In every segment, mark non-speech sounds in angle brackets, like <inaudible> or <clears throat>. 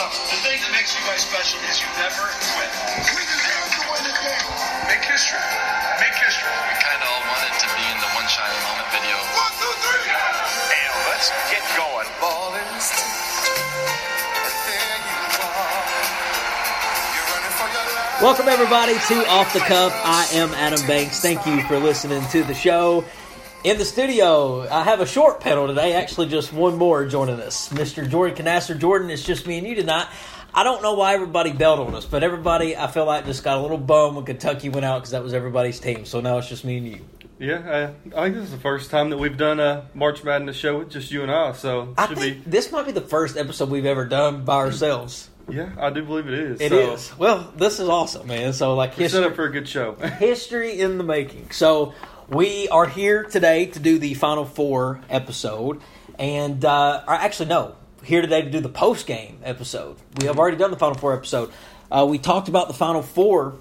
Look, the thing that makes you guys special is you never quit. We deserve to win the game. Make history. Make history. We kind of all wanted to be in the One Shining Moment video. One, two, three. And let's get going. Ball is tipped, and there you are. You're running for your life. Welcome, everybody, to Off the Cuff. I am Adam Banks. Thank you for listening to the show. In the studio, I have a short panel today. Actually, just one more joining us. Mr. Jordan Conaster. Jordan, it's just me and you tonight. I don't know why everybody bailed on us, but everybody, I feel like, just got a little bum when Kentucky went out because that was everybody's team. So now it's just me and you. Yeah, I, I think this is the first time that we've done a March Madness show with just you and I, so I think be. this might be the first episode we've ever done by ourselves. Yeah, I do believe it is. It so is. Well, this is awesome, man. So, like, history. set up for a good show. <laughs> history in the making. So we are here today to do the Final Four episode, and uh, actually no, here today to do the post game episode. We have already done the Final Four episode. Uh, we talked about the Final Four,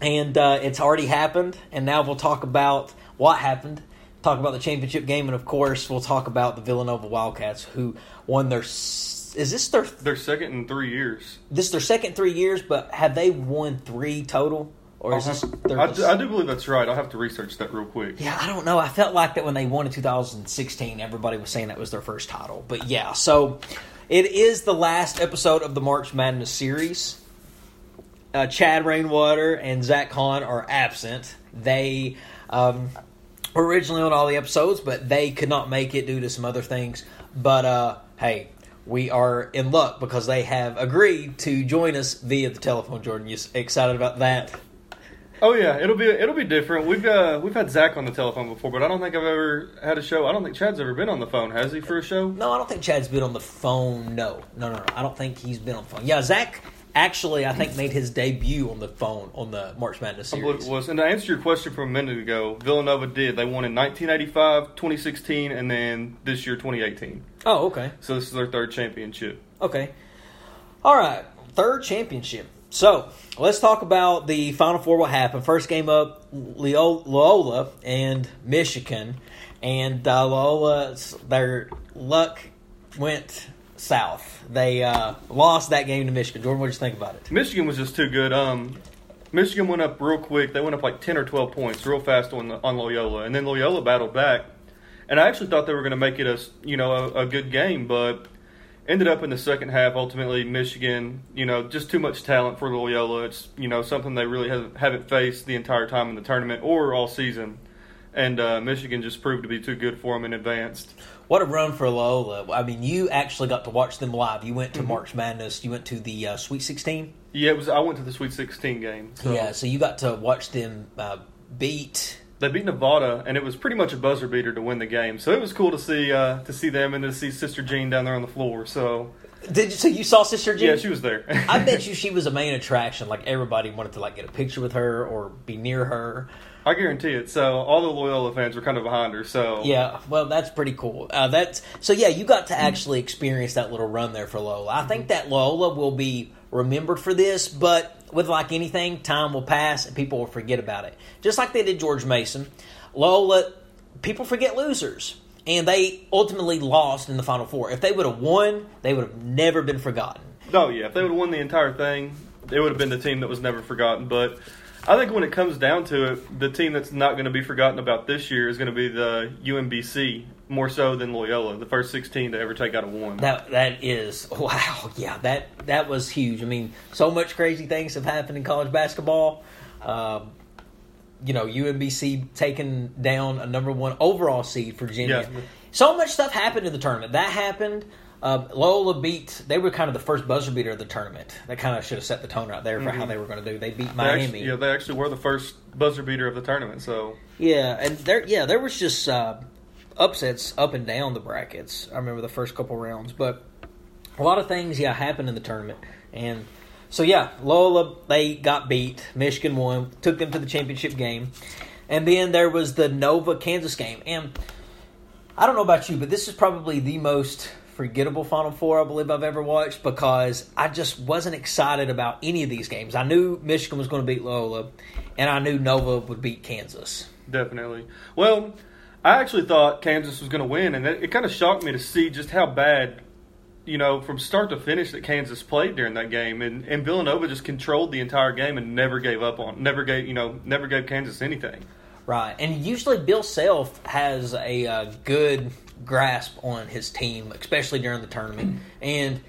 and uh, it's already happened. And now we'll talk about what happened. Talk about the championship game, and of course, we'll talk about the Villanova Wildcats who won their. Is this their They're second in three years. this is their second three years? But have they won three total, or is this have-? I, do, I do believe that's right. I'll have to research that real quick. Yeah, I don't know. I felt like that when they won in 2016, everybody was saying that was their first title. But yeah, so it is the last episode of the March Madness series. Uh, Chad Rainwater and Zach Hahn are absent. They um, were originally on all the episodes, but they could not make it due to some other things. But uh, hey, we are in luck because they have agreed to join us via the telephone. Jordan, you excited about that? Oh yeah, it'll be it'll be different. We've uh, we've had Zach on the telephone before, but I don't think I've ever had a show. I don't think Chad's ever been on the phone, has he, for a show? No, I don't think Chad's been on the phone. No, no, no, no. I don't think he's been on the phone. Yeah, Zach actually, I think, made his debut on the phone on the March Madness I believe series. it was. And to answer your question from a minute ago, Villanova did. They won in 1985, 2016, and then this year 2018. Oh, okay, So this is their third championship. okay. All right, third championship. So let's talk about the Final Four. What happened? First game up, Loyola and Michigan, and uh, Loyola, their luck went south. They uh, lost that game to Michigan. Jordan, what did you think about it? Michigan was just too good. Um, Michigan went up real quick. They went up like ten or twelve points real fast on on Loyola, and then Loyola battled back. And I actually thought they were going to make it a you know a, a good game, but ended up in the second half. Ultimately, Michigan, you know, just too much talent for Loyola. It's you know something they really have, haven't faced the entire time in the tournament or all season. And uh, Michigan just proved to be too good for them and advanced. What a run for Loyola! I mean, you actually got to watch them live. You Mm-hmm. went to March Madness. You went to the uh, Sweet Sixteen. Yeah, it was. I went to the Sweet Sixteen game. So. Yeah, so you got to watch them uh, beat. They beat Nevada, and it was pretty much a buzzer beater to win the game. So it was cool to see uh, to see them and to see Sister Jean down there on the floor. So Did you? So you saw Sister Jean? yeah, she was there. <laughs> I bet you she was a main attraction. Like everybody wanted to like get a picture with her or be near her. I guarantee it. So all the Loyola fans were kind of behind her. So Yeah, well, that's pretty cool. Uh, that's so. Yeah, you got to actually experience that little run there for Loyola. I think that Loyola will be remembered for this, but with like anything, time will pass and people will forget about it. Just like they did George Mason, Loyola. People forget losers, and they ultimately lost in the Final Four. If they would have won, they would have never been forgotten. Oh yeah, if they would have won the entire thing, it would have been the team that was never forgotten. But I think when it comes down to it, the team that's not going to be forgotten about this year is going to be the UMBC more so than Loyola, the first 16 to ever take out a one. That that is <laughs> wow, yeah that that was huge. I mean, so much crazy things have happened in college basketball. Um, you know, UMBC taking down a number one overall seed for Virginia. Yeah. So much stuff happened in the tournament. That happened. Uh, Loyola beat. They were kind of the first buzzer beater of the tournament. That kind of should have set the tone right there for how they were going to do. They beat They Miami. actually, yeah, they actually were the first buzzer beater of the tournament. So Yeah, and there, yeah, there was just uh, upsets up and down the brackets. I remember the first couple rounds, but a lot of things, yeah, happened in the tournament, and so yeah, Loyola they got beat. Michigan won, took them to the championship game, and then there was the Nova Kansas game, and I don't know about you, but this is probably the most forgettable Final Four I believe I've ever watched because I just wasn't excited about any of these games. I knew Michigan was going to beat Loyola, and I knew Nova would beat Kansas. Definitely. Well, I actually thought Kansas was going to win, and it, it kind of shocked me to see just how bad you know, from start to finish that Kansas played during that game, and, and Villanova just controlled the entire game and never gave up on, never gave, you know, never gave Kansas anything. Right, and usually Bill Self has a uh, good grasp on his team, especially during the tournament, and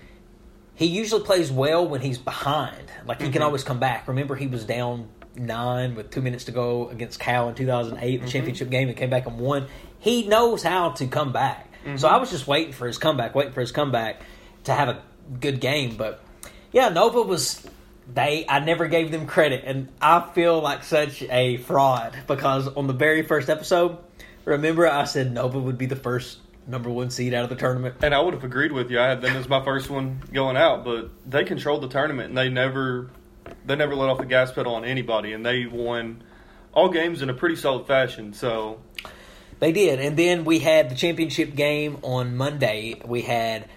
he usually plays well when he's behind. Like he can mm-hmm. always come back. Remember, he was down nine with two minutes to go against Cal in 2008, the mm-hmm. championship game, and came back and won. He knows how to come back. So mm-hmm. I was just waiting for his comeback, waiting for his comeback to have a good game. But yeah, Nova was they. I never gave them credit, and I feel like such a fraud because on the very first episode, remember I said Nova would be the first number one seed out of the tournament. And I would have agreed with you. I had them as my first one going out, but they controlled the tournament and they never they never let off the gas pedal on anybody, and they won all games in a pretty solid fashion. So They did, and then we had the championship game on Monday. We had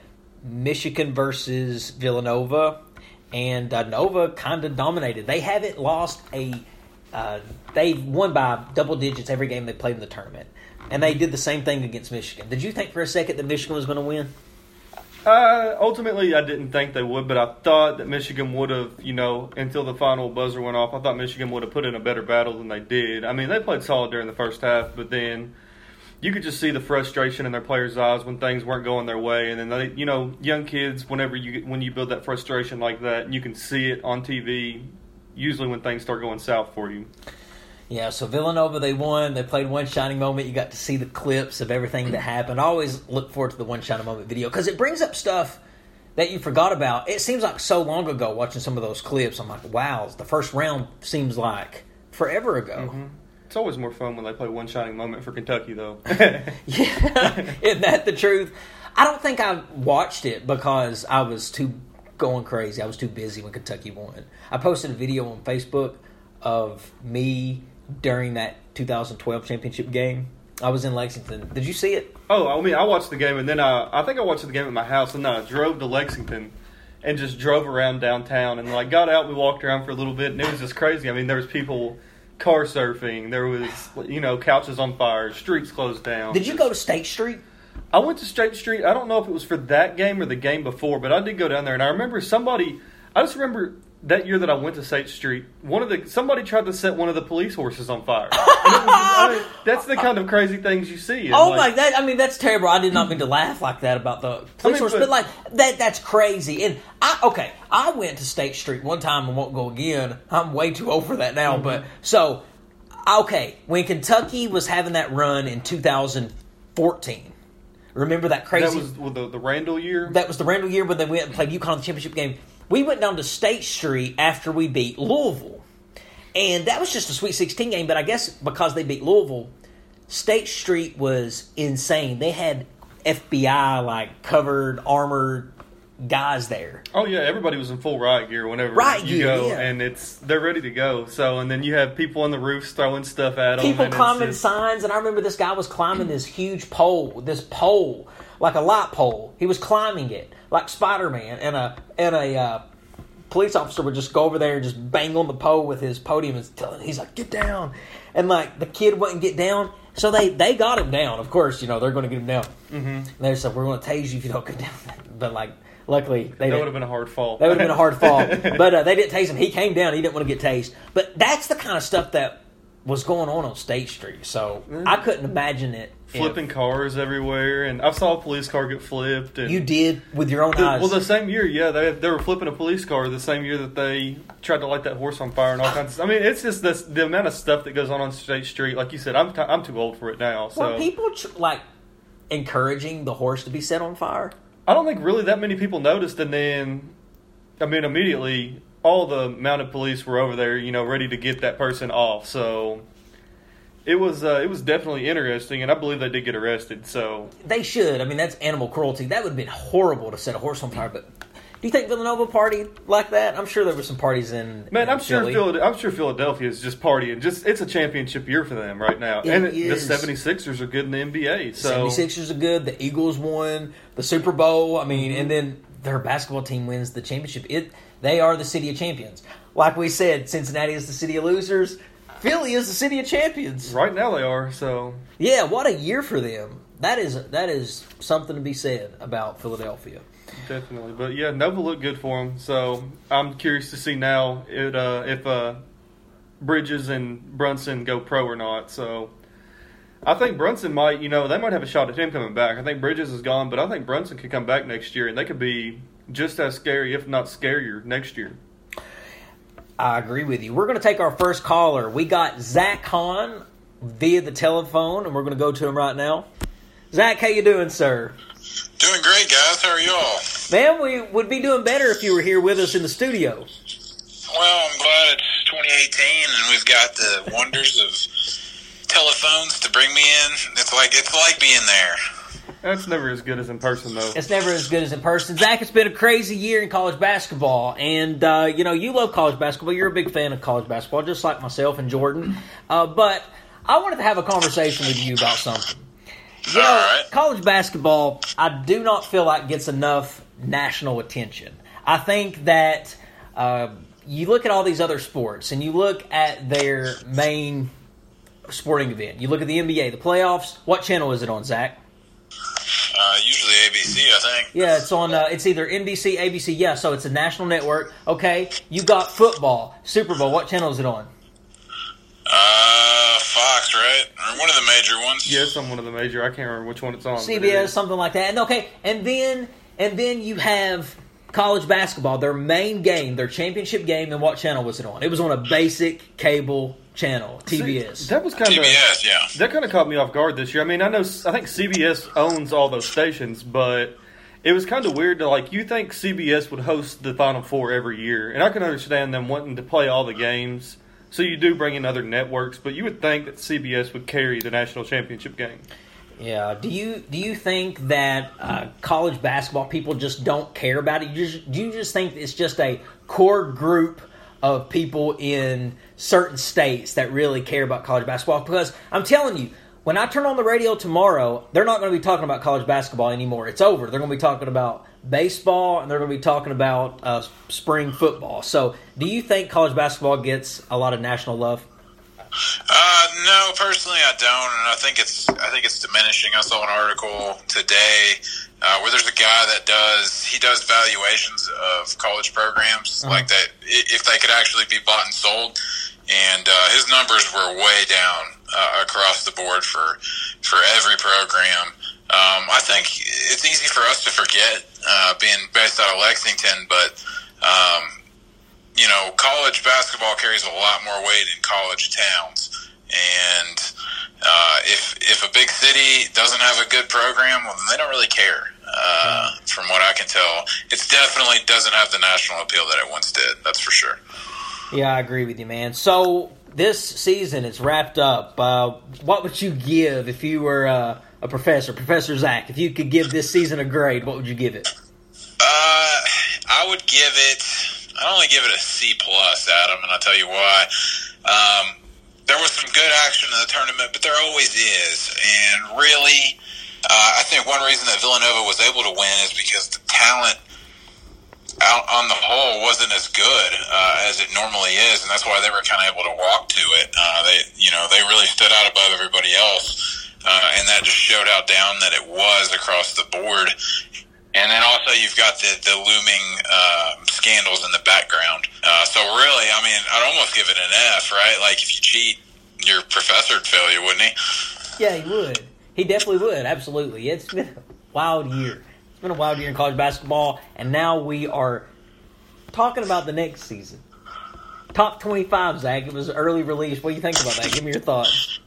Michigan versus Villanova, and uh, Nova kind of dominated. They haven't lost a. Uh, they won by double digits every game they played in the tournament, and they did the same thing against Michigan. Did you think for a second that Michigan was going to win? Uh, ultimately, I didn't think they would, but I thought that Michigan would have, you know, until the final buzzer went off. I thought Michigan would have put in a better battle than they did. I mean, they played solid during the first half, but then you could just see the frustration in their players' eyes when things weren't going their way. And then they, you know, young kids, whenever you when you build that frustration like that, you can see it on TV. Usually, when things start going south for you. Yeah, so Villanova they won. They played one shining moment. You got to see the clips of everything that happened. I always look forward to the one shining moment video because it brings up stuff that you forgot about. It seems like so long ago watching some of those clips. I'm like, wow, the first round seems like forever ago. Mm-hmm. It's always more fun when they play one shining moment for Kentucky, though. <laughs> Yeah, isn't that the truth? I don't think I watched it because I was too going crazy. I was too busy when Kentucky won. I posted a video on Facebook of me during that 2012 championship game. I was in Lexington. Did you see it? Oh, I mean, I watched the game, and then I, I think I watched the game at my house, and then I drove to Lexington and just drove around downtown, and like got out, we walked around for a little bit, and it was just crazy. I mean, there was people car surfing, there was you know couches on fire, streets closed down. Did you go to State Street? I went to State Street. I don't know if it was for that game or the game before, but I did go down there, and I remember somebody. I just remember that year that I went to State Street. One of the somebody tried to set one of the police horses on fire. Was, I mean, <laughs> that's the kind of crazy things you see. and, Oh like, my! That I mean, that's terrible. I did not mean to laugh like that about the police mean, force, but- but like that—that's crazy. And I okay, I went to State Street one time and won't go again. I'm way too old for that now. Mm-hmm. But so okay, when Kentucky was having that run in 2014, remember that crazy? That was the, the Randle year. that was the Randle year when they went and played UConn in the championship game. We went down to State Street after we beat Louisville. And that was just a Sweet 16 game, but I guess because they beat Louisville, State Street was insane. They had FBI, like, covered, armored guys there. Oh yeah, everybody was in full riot gear whenever Riot you gear, go, yeah. and it's they're ready to go. So and then you have people on the roofs throwing stuff at them. People climbing just- signs, and I remember this guy was climbing this huge pole, this pole, like a light pole. He was climbing it like Spider Man, and a and a uh, police officer would just go over there and just bang on the pole with his podium and tell he's like, "Get down!" And like the kid wouldn't get down, so they they got him down. Of course, you know they're going to get him down. Mm-hmm. They said, "We're going to tase you if you don't get down." <laughs> But like, luckily they That would have been a hard fall. That would have been a hard fall. <laughs> But uh, they didn't tase him. He came down. He didn't want to get tased. But that's the kind of stuff that was going on on State Street. So I couldn't imagine it. Flipping cars everywhere, and I saw a police car get flipped. And You did with your own The- eyes. well, the same year, yeah, they they were flipping a police car the same year that they tried to light that horse on fire and all kinds. of I mean, it's just this, the amount of stuff that goes on on State Street. Like you said, I'm t- I'm too old for it now. So Were people tr- like encouraging the horse to be set on fire? I don't think really that many people noticed, and then, I mean, immediately all the mounted police were over there, you know, ready to get that person off. So it was uh, it was definitely interesting, and I believe they did get arrested. So They should. I mean, that's animal cruelty. That would have been horrible to set a horse on fire. But do you think Villanova party like that? I'm sure there were some parties in. man, in I'm sure Philly. Philad- I'm sure Philadelphia is just partying. Just it's a championship year for them right now, It and is. the 76ers are good in the NBA. So 76ers are good. The Eagles won the Super Bowl. I mean, and then their basketball team wins the championship. It they are the city of champions. Like we said, Cincinnati is the city of losers. Philly is the city of champions. right now they are. So Yeah, what a year for them. that is that is something to be said about Philadelphia. Definitely, but yeah, Nova looked good for him. So I'm curious to see now it, uh, if uh, Bridges and Brunson go pro or not. So I think Brunson might, you know, they might have a shot at him coming back. I think Bridges is gone, but I think Brunson could come back next year, and they could be just as scary, if not scarier, next year. I agree with you. We're going to take our first caller. We got Zach Hahn via the telephone, and we're going to go to him right now. Zach, how you doing, sir? Doing great, guys. How are y'all? Man, we would be doing better if you were here with us in the studio. Well, I'm glad it's 2018 and we've got the wonders of telephones to bring me in. It's like it's like being there. That's never as good as in person, though. It's never as good as in person. Zach, it's been a crazy year in college basketball, and uh, you know you love college basketball. You're a big fan of college basketball, just like myself and Jordan. Uh, but I wanted to have a conversation with you about something. You know, All right. college basketball, I do not feel like gets enough national attention. I think that uh, you look at all these other sports and you look at their main sporting event. You look at the NBA, the playoffs. What channel is it on, Zach? Uh, usually ABC, I think. Yeah, it's on. Uh, it's either NBC, ABC. Yeah, so it's a national network. Okay, you got football, Super Bowl. What channel is it on? Uh, Fox, right? Or one of the major ones. Yes, I'm one of the major. I can't remember which one it's on. but it CBS, something like that. And okay, and then and then you have college basketball. Their main game, their championship game, and what channel was it on? It was on a basic cable channel, TBS. That was kind of TBS, yeah. that kind of caught me off guard this year. I mean, I know I think CBS owns all those stations, but it was kind of weird to like you think CBS would host the Final Four every year, and I can understand them wanting to play all the games. So you do bring in other networks, but you would think that CBS would carry the national championship game. Yeah. Do you do you think that uh, college basketball people just don't care about it? You just, do you just think it's just a core group of people in certain states that really care about college basketball? Because I'm telling you, when I turn on the radio tomorrow, they're not going to be talking about college basketball anymore. It's over. They're going to be talking about baseball and they're going to be talking about uh, spring football. So, do you think college basketball gets a lot of national love? Uh, no, personally, I don't, and I think it's I think it's diminishing. I saw an article today uh, where there's a guy that does he does valuations of college programs, like that if they could actually be bought and sold, and uh, his numbers were way down uh, across the board for for every program. Um, I think it's easy for us to forget uh, being based out of Lexington, but um, you know, college basketball carries a lot more weight in college towns. And uh, if if a big city doesn't have a good program, well, then they don't really care. Uh, from what I can tell, it definitely doesn't have the national appeal that it once did. That's for sure. Yeah, I agree with you, man. So this season is wrapped up. Uh, what would you give if you were uh, a professor, Professor Zach? If you could give this season a grade, what would you give it? Uh, I would give it. I only give it a C plus, Adam, and I'll tell you why. Um, there was some good action in the tournament, but there always is, and really, uh, I think one reason that Villanova was able to win is because the talent out on the whole wasn't as good uh, as it normally is, and that's why they were kind of able to walk to it. Uh, they, you know, they really stood out above everybody else, uh, and that just showed how down that it was across the board. And then also you've got the the looming uh, scandals in the background. Uh, so really, I mean, I'd almost give it an F, right? Like if you cheat, your professor'd fail you, wouldn't he? Yeah, he would. He definitely would. Absolutely. It's been a wild year. It's been a wild year in college basketball, and now we are talking about the next season. Top twenty-five, Zach. It was early release. What do you think about that? Give me your thoughts.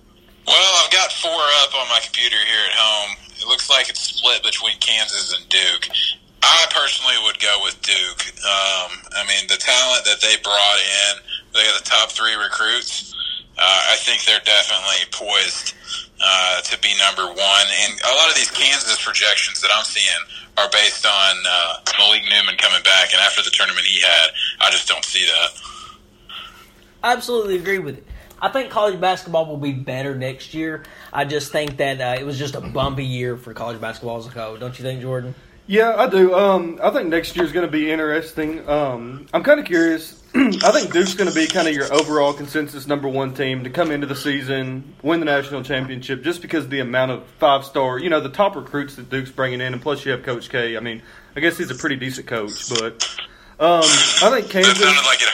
Well, I've got four up on my computer here at home. It looks like it's split between Kansas and Duke. I personally would go with Duke. Um, I mean, the talent that they brought in, they got the top three recruits. Uh, I think they're definitely poised uh, to be number one. And a lot of these Kansas projections that I'm seeing are based on uh, Malik Newman coming back. And after the tournament he had, I just don't see that. I absolutely agree with it. I think college basketball will be better next year. I just think that uh, it was just a bumpy year for college basketball as a whole. Don't you think, Jordan? Yeah, I do. Um, I think next year's going to be interesting. Um, I'm kind of curious. <clears throat> I think Duke's going to be kind of your overall consensus number one team to come into the season, win the national championship, just because of the amount of five star, you know, the top recruits that Duke's bringing in, and plus you have Coach K. I mean, I guess he's a pretty decent coach, but um, I think Kansas. That Kansas. sounded like it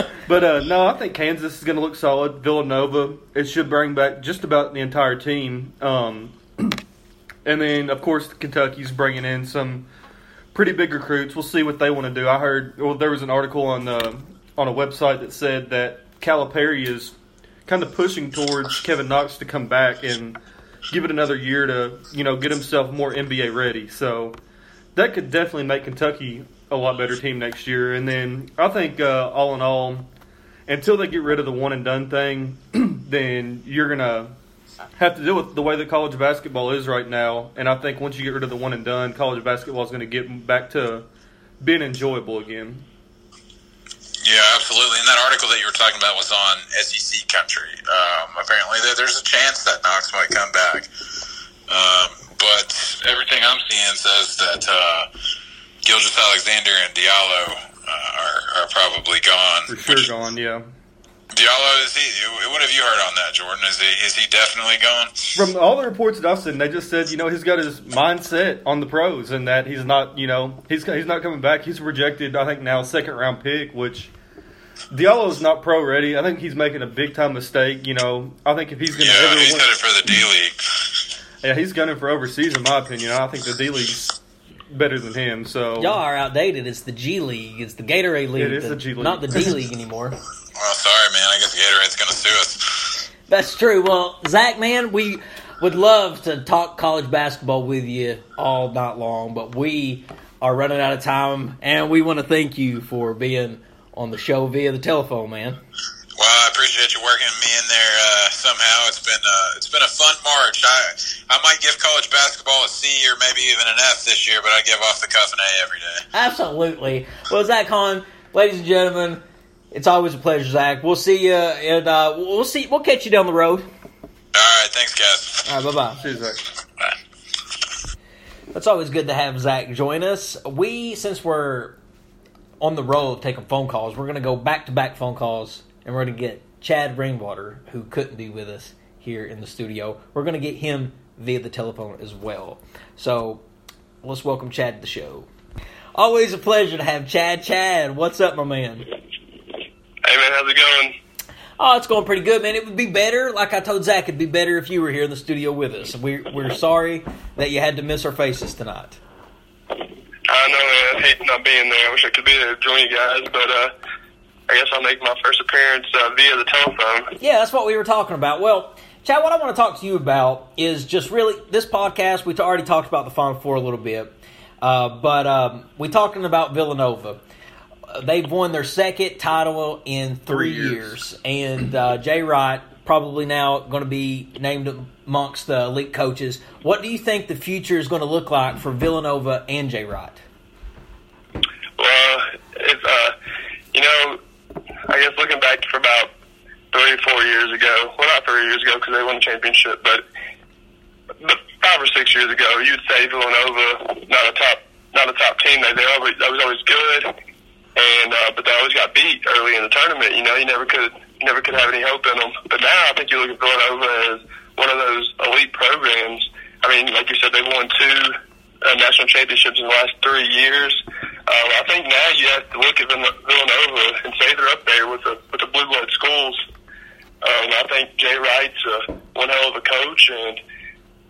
hurt, <laughs> <laughs> But uh, no, I think Kansas is going to look solid. Villanova, it should bring back just about the entire team. And then, of course, Kentucky's bringing in some pretty big recruits. We'll see what they want to do. I heard well, there was an article on uh, on a website that said that Calipari is kind of pushing towards Kevin Knox to come back and give it another year to you know get himself more NBA ready. So that could definitely make Kentucky a lot better team next year. And then I think uh, all in all, until they get rid of the one and done thing, <clears throat> then you're gonna have to deal with the way that college basketball is right now. And I think once you get rid of the one and done, college basketball is going to get back to being enjoyable again. Yeah, absolutely. And that article that you were talking about was on SEC country. Um, apparently, there's a chance that Knox might come back. Um, but everything I'm seeing says that uh, Gilgeous Alexander and Diallo uh, are, are probably gone. For sure, gone. Yeah. Diallo is he? What have you heard on that, Jordan? Is he is he definitely gone? From all the reports that I've seen, they just said, you know, he's got his mindset on the pros, and that he's not, you know, he's he's not coming back. He's rejected, I think now second round pick, which Diallo's not pro ready. I think he's making a big time mistake. You know, I think if he's going to Yeah, ever he's win, headed for the D League. <laughs> yeah, he's gunning for overseas, in my opinion. I think the D League's better than him. So Y'all are outdated. It's the G League. It's the Gatorade League. It is the G League. Not the D League anymore. <laughs> Well, sorry, man. I guess Gatorade's going to sue us. That's true. Well, Zach, man, we would love to talk college basketball with you all night long, but we are running out of time, and we want to thank you for being on the show via the telephone, man. Well, I appreciate you working me in there uh, somehow. It's been uh, it's been a fun March. I I might give college basketball a C or maybe even an F this year, but I give off the cuff an A every day. Absolutely. Well, Zach Hahn, ladies and gentlemen, it's always a pleasure, Zach. We'll see you, and uh, we'll see. We'll catch you down the road. All right, thanks, guys. All right, bye bye. Cheers, Zach. Bye. It's always good to have Zach join us. We, since we're on the road of taking phone calls, we're going to go back to back phone calls, and we're going to get Chad Rainwater, who couldn't be with us here in the studio. We're going to get him via the telephone as well. So let's welcome Chad to the show. Always a pleasure to have Chad. Chad, what's up, my man? Hey man, how's it going? Oh, it's going pretty good, man. It would be better, like I told Zach, it'd be better if you were here in the studio with us. We're, we're sorry that you had to miss our faces tonight. I know, man. I hate not being there. I wish I could be there to join you guys, but uh, I guess I'll make my first appearance uh, via the telephone. Yeah, that's what we were talking about. Well, Chad, what I want to talk to you about is just really this podcast. We already talked about the Final Four a little bit, uh, but um, we talking about Villanova. They've won their second title in three, Three years. years. and uh, Jay Wright probably now going to be named amongst the elite coaches. What do you think the future is going to look like for Villanova and Jay Wright? Well, it's uh, you know, I guess looking back for about three, four years ago. Well, not three years ago because they won the championship, but five or six years ago, you'd say Villanova not a top not a top team. They they always that was always good, and uh, but they always got beat early in the tournament. You know, you never could you never could have any hope in them. But now I think you look at Villanova as one of those elite programs. I mean, like you said, they've won two uh, national championships in the last three years. Uh, I think now you have to look at Villanova and say they're up there with the with the blue blood schools. Um, I think Jay Wright's uh, one hell of a coach, and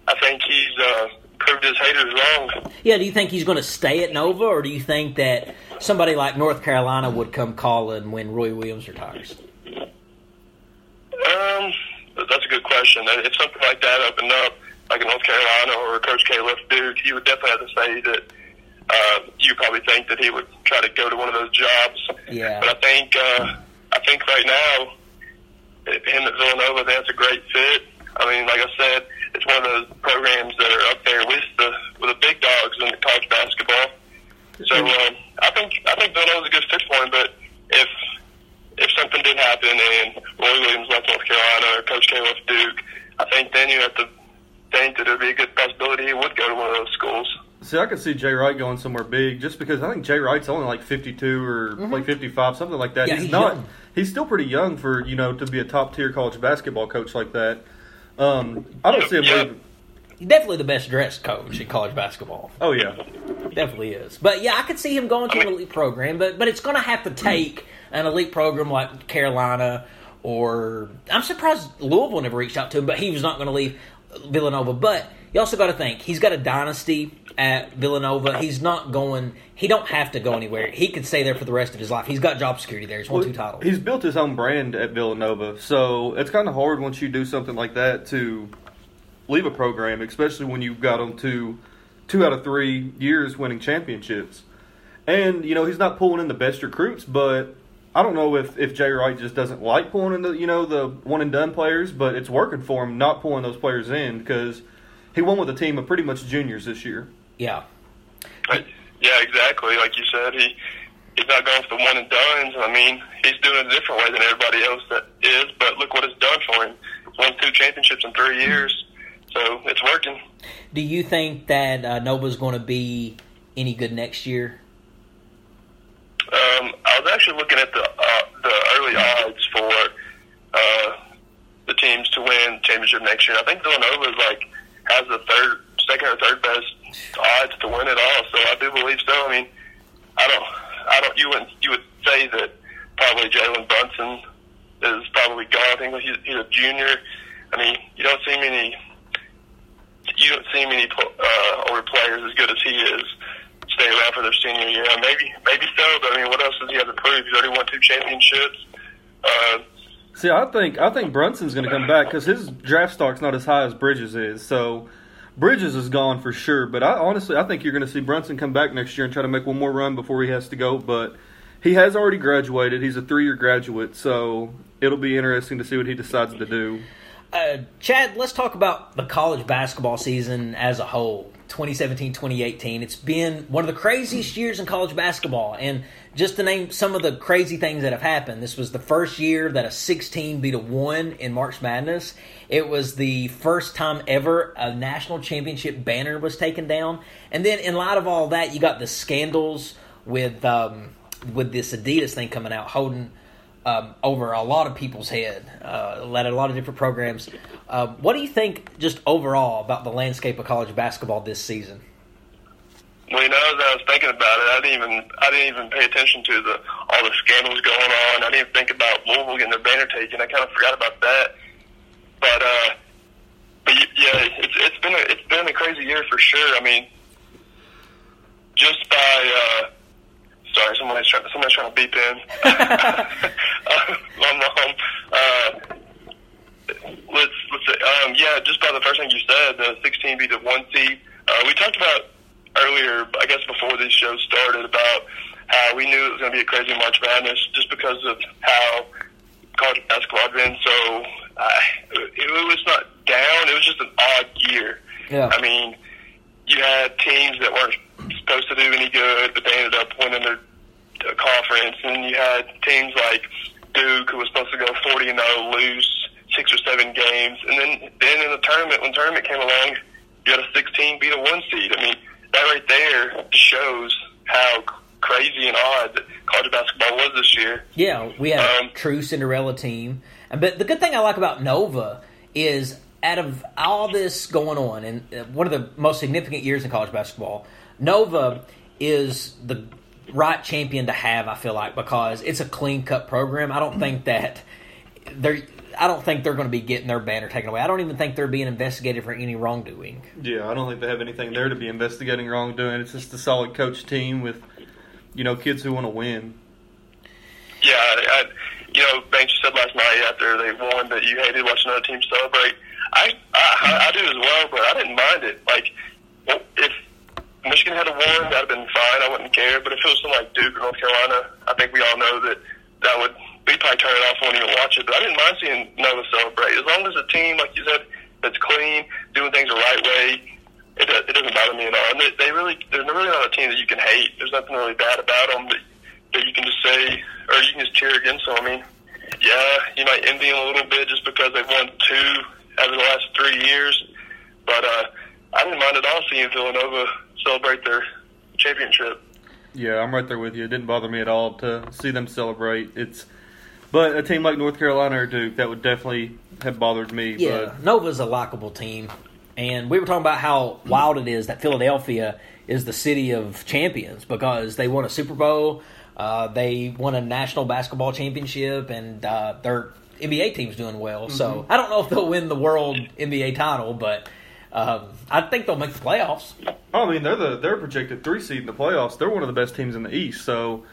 I think he's uh, proved his haters wrong. Yeah, do you think he's going to stay at Nova, or do you think that somebody like North Carolina would come calling when Roy Williams retires? Um, that's a good question. If something like that opened up, like in North Carolina or Coach K left Duke, you would definitely have to say that uh, you probably think that he would try to go to one of those jobs. Yeah. But I think uh, I think right now, him at Villanova, that's a great fit. I mean, like I said, it's one of those programs that are up there with the with the big dogs in college basketball. So um, I think I think Villanova's a good fit for him. But if if something did happen and Roy Williams left North Carolina or Coach K left Duke, I think then you have to think that there'd be a good possibility he would go to one of those schools. See, I could see Jay Wright going somewhere big just because I think Jay Wright's only like 52 or like 55, something like that. Mm-hmm. Yeah, he's, he's not. young. He's still pretty young for you know to be a top tier college basketball coach like that. Um, I don't see him Yeah. leaving. Definitely the best dressed coach in college basketball. Oh yeah, Definitely is. But yeah, I could see him going to an elite program, but but it's going to have to take an elite program like Carolina or I'm surprised Louisville never reached out to him, but he was not going to leave Villanova. But you also got to think he's got a dynasty at Villanova. He's not going. He don't have to go anywhere. He could stay there for the rest of his life. He's got job security there. He's won two titles. He's built his own brand at Villanova, so it's kind of hard once you do something like that to leave a program, especially when you've got them to two out of three years winning championships. And you know he's not pulling in the best recruits, but I don't know if if Jay Wright just doesn't like pulling in the you know the one and done players, but it's working for him not pulling those players in because he won with a team of pretty much juniors this year. Yeah. But, yeah, exactly. Like you said, he he's not going for the one and done's. I mean, he's doing it a different way than everybody else that is. But look what it's done for him. He's won two championships in three years, so it's working. Do you think that uh, Nova's going to be any good next year? Um, I was actually looking at the uh, the early odds for uh, the teams to win championship next year. I think Villanova is like has the third, second or third best odds to win it all. So I do believe so. I mean, I don't, I don't. You would you would say that probably Jalen Brunson is probably gone. I think he's, he's a junior. I mean, you don't see many. You don't see many uh, older players as good as he is stay around for their senior year. Maybe, maybe so. But I mean, what else does he have to prove? He's already won two championships. Uh, See, I think I think Brunson's going to come back because his draft stock's not as high as Bridges is. So Bridges is gone for sure. But I honestly, I think you're going to see Brunson come back next year and try to make one more run before he has to go. But he has already graduated. He's a three-year graduate, so it'll be interesting to see what he decides to do. Uh, Chad, let's talk about the college basketball season as a whole. 2017 2018. It's been one of the craziest years in college basketball. And just to name some of the crazy things that have happened, this was the first year that a 16 beat a 1 in March Madness. It was the first time ever a national championship banner was taken down. And then, in light of all that, you got the scandals with, um, with this Adidas thing coming out, holding um, over a lot of people's head, uh, led a lot of different programs. Uh, what do you think, just overall, about the landscape of college basketball this season? well, you know, as I was thinking about it, I didn't even I didn't even pay attention to the all the scandals going on. I didn't think about Louisville getting their banner taken. I kind of forgot about that. But uh, but yeah, it's it's been a it's been a crazy year for sure. I mean, just by uh, sorry, somebody's trying somebody's trying to beep in. uh, my mom. Uh, let's let's say, um, yeah, just by the first thing you said, the 16 beat the one seed. Uh, we talked about earlier, I guess before this show started, about how we knew it was going to be a crazy March Madness just because of how college basketball had been. So I, it, it was not down; it was just an odd year. Yeah. I mean, you had teams that weren't supposed to do any good, but they ended up winning their uh, conference, and you had teams like Duke, who was supposed to go 40 and 0, lose six or seven games, and then then in the tournament, when the tournament came along, you had a 16 beat a one seed. I mean, that right there shows how crazy and odd college basketball was this year. Yeah, we had a Um, true Cinderella team. But the good thing I like about Nova is out of all this going on, and uh, one of the most significant years in college basketball, Nova is the right champion to have. I feel like because it's a clean cut program. I don't think that they're. I don't think they're going to be getting their banner taken away. I don't even think they're being investigated for any wrongdoing. Yeah, I don't think they have anything there to be investigating wrongdoing. It's just a solid coach team with, you know, kids who want to win. Yeah, I, I, you know, Banks, you said last night after they won that you hated watching another team celebrate. I, I, I do as well, but I didn't mind it. Like, if Michigan had a won, that'd have been fine. I wouldn't care. But if it was something like Duke or North Carolina, I think we all know that that would we'd probably turn it off and wouldn't even watch it. But I didn't mind seeing Nova celebrate as long as a team, like you said, that's clean, doing things the right way. It, it doesn't bother me at all. And they, they really, they're really not a team that you can hate. There's nothing really bad about them that, that you can just say, or you can just cheer against them. I mean, yeah, you might envy them a little bit just because they've won two out of the last three years. But uh, I didn't mind at all seeing Villanova celebrate their championship. Yeah, I'm right there with you. It didn't bother me at all to see them celebrate. It's, but a team like North Carolina or Duke, that would definitely have bothered me. Yeah, Nova's a likable team, and we were talking about how wild it is that Philadelphia is the city of champions because they won a Super Bowl, uh, they won a national basketball championship, and uh, their NBA team's doing well. So I don't know if they'll win the world NBA title, but um, I think they'll make the playoffs. I mean, they're the they're projected three seed in the playoffs. They're one of the best teams in the East, so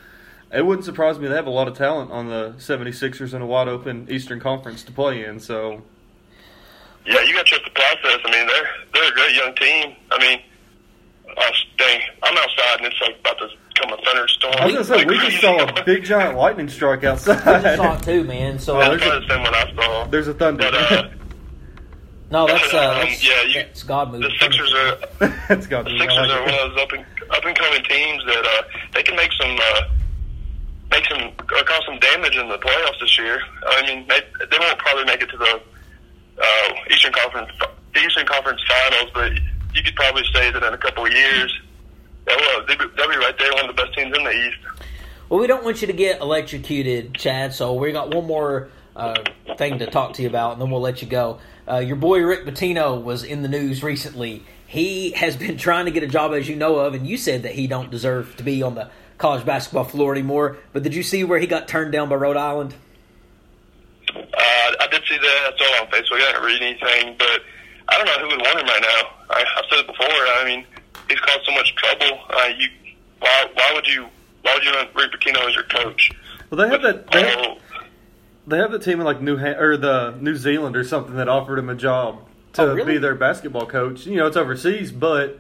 it wouldn't surprise me. They have a lot of talent on the 76ers in a wide open Eastern Conference to play in. So Yeah, you got to trust the process. I mean, they're they're a great young team. I mean, uh, dang, I'm outside and it's like about to come a thunderstorm. I was gonna say we just saw a <laughs> big giant lightning strike outside. I just saw outside. it too, man. So Yeah, there's that's a- the same one I saw. There's a thunder. But uh, no, that's uh, Um, that's, yeah, you- that's God moving. the Sixers are <laughs> That's got the Sixers like are one of those up and up and coming teams that uh, they can make some uh, make some uh, cause some damage in the playoffs this year. I mean, they they won't probably make it to the uh, Eastern Conference Eastern Conference Finals, but you could probably say that in a couple of years, they will they'll be, they'll be right there, one of the best teams in the East. Well, we don't want you to get electrocuted, Chad. So we got one more uh, thing to talk to you about, and then we'll let you go. Uh, your boy Rick Pitino was in the news recently. He has been <laughs> trying to get a job, as you know of, and you said that he don't deserve to be on the college basketball floor anymore. But did you see where he got turned down by Rhode Island? Uh, I did see that. I saw it on Facebook. I didn't read anything, but I don't know who would want him right now. I, I've said it before. I mean, he's caused so much trouble. Uh, you, why, why would you, why would you want Rick Pitino as your coach? Well, they have that. They have, they have the team in like New ha- or the New Zealand or something that offered him a job to Oh, really? be their basketball coach. You know, it's overseas, but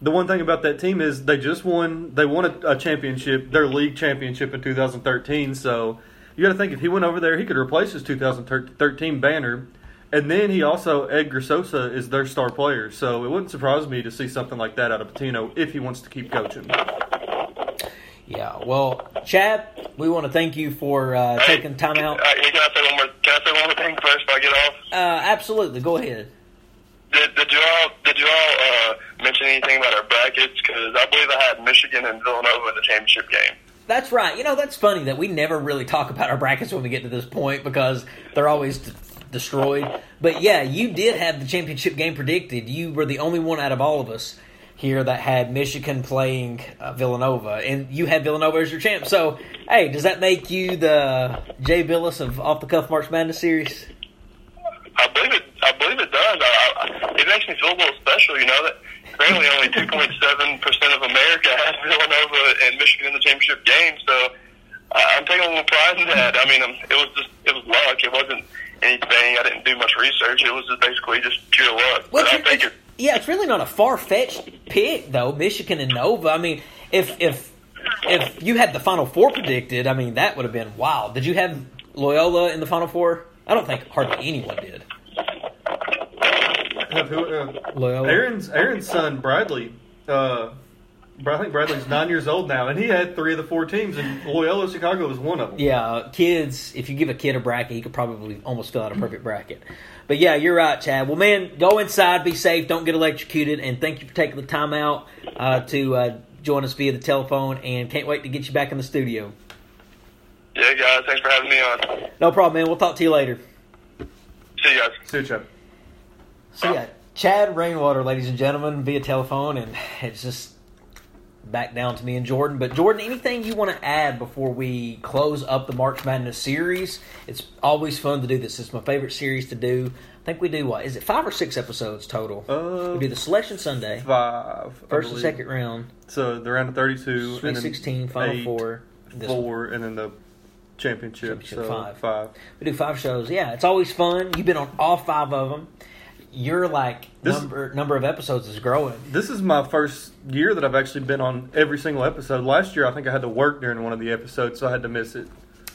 the one thing about that team is they just won. They won a, a championship, their league championship in 2013. So you got to think if he went over there, he could replace his 2013 banner. And then he also Edgar Sosa is their star player, so it wouldn't surprise me to see something like that out of Pitino if he wants to keep coaching. Yeah. Well, Chad, we want to thank you for uh, hey, taking time out. Uh, can I say one more? Can I say one more thing first before I get off? Uh, absolutely. Go ahead. Did, did you all did you all uh, mention anything about our brackets? Because I believe I had Michigan and Villanova in the championship game. That's right. You know, that's funny that we never really talk about our brackets when we get to this point because they're always d- destroyed. But yeah, you did have the championship game predicted. You were the only one out of all of us here that had Michigan playing uh, Villanova, and you had Villanova as your champ. So, hey, does that make you the Jay Bilas of Off the Cuff March Madness series? I believe it. I believe it does. I, I, it makes me feel a little special. You know that apparently only 2.7 percent of America has Villanova and Michigan in the championship game. So I, I'm taking a little pride in that. I mean, um, it was just it was luck. It wasn't anything. I didn't do much research. It was just basically just pure luck. Well, But I think it's- it. Yeah, it's really not a far fetched pick though. Michigan and Nova. I mean, if if if you had the Final Four predicted, I mean that would have been wild. Did you have Loyola in the Final Four? I don't think hardly anyone did. Have who, uh, Loyola. Aaron's Aaron's son Bradley. Uh, I think Bradley's nine years old now, and he had three of the four teams, and Loyola Chicago was one of them. Yeah, kids. If you give a kid a bracket, he could probably almost fill out a perfect bracket. But yeah, you're right, Chad. Well, man, go inside, be safe, don't get electrocuted, and thank you for taking the time out uh, to uh, join us via the telephone. And can't wait to get you back in the studio. Yeah, guys. Thanks for having me on. No problem, man. We'll talk to you later. See you guys. See you, Chad. So yeah, Chad Rainwater, ladies and gentlemen, via telephone, and <laughs> it's just back down to me and Jordan. But Jordan, anything you want to add before we close up the March Madness series? It's always fun to do this. It's my favorite series to do. I think we do what is it five or six episodes total? Uh, we do the selection Sunday, five first and second round, So the round of thirty-two, Sweet 16, Final eight, Four, this one. four, and then the championship. Championship, so five. five. We do five shows. Yeah, it's always fun. You've been on all five of them. Your like This- number number of episodes is growing. This is my first year that I've actually been on every single episode. Last year, I think I had to work during one of the episodes, so I had to miss it.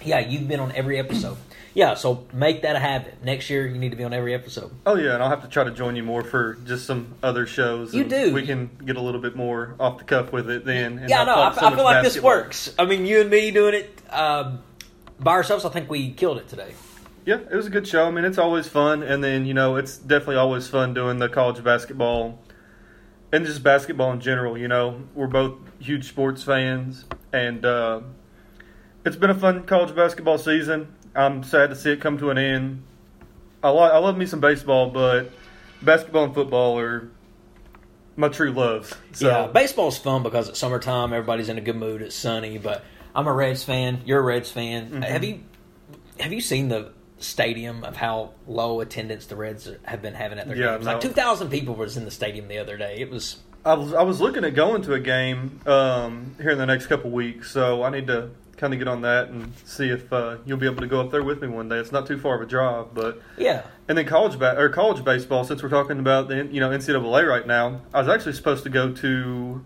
Yeah, you've been on every episode. Yeah, so make that a habit. Next year, you need to be on every episode. Oh yeah, and I'll have to try to join you more for just some other shows. You do. We can get a little bit more off the cuff with it then. and yeah, no, I, so I feel like this works. I mean, you and me doing it um, by ourselves, I think we killed it today. Yeah, it was a good show. I mean, it's always fun, and then you know, it's definitely always fun doing the college basketball and just basketball in general. You know, we're both huge sports fans, and uh, it's been a fun college basketball season. I'm sad to see it come to an end. I, li- I love me some baseball, but basketball and football are my true loves. So, yeah, baseball's fun because it's summertime. Everybody's in a good mood. It's sunny. But I'm a Reds fan. You're a Reds fan. Mm-hmm. Have you have you seen the stadium of how low attendance the Reds have been having at their Yeah, games? no. Like 2,000 people was in the stadium the other day. It was I was I was looking at going to a game um, here in the next couple weeks, so I need to kind of get on that and see if uh, you'll be able to go up there with me one day. It's not too far of a drive, but yeah. and then college ba- or college baseball. Since we're talking about the you know NCAA right now, I was actually supposed to go to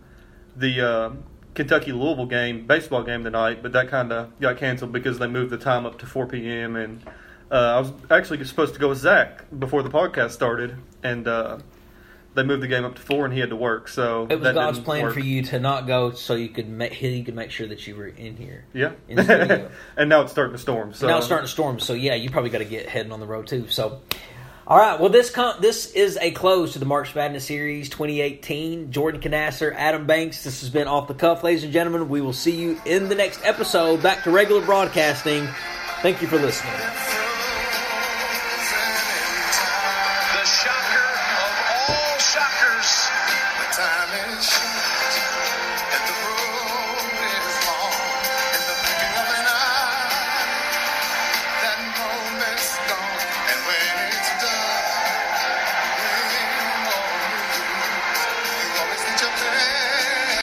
the uh, Kentucky Louisville game, baseball game tonight, but that kind of got canceled because they moved the time up to 4 p.m. and uh, I was actually supposed to go with Zach before the podcast started, and uh, they moved the game up to four, and he had to work. So It was that God's didn't plan work. for you to not go so you could make he could make sure that you were in here. Yeah, in <laughs> and now it's starting to storm. So now it's starting to storm, so yeah, you probably got to get heading on the road too. So, all right, well this com- this is a close to the March Madness Series 2018. Jordan Conaster, Adam Banks. This has been off the cuff, ladies and gentlemen. We will see you in the next episode. Back to regular broadcasting. Thank you for listening.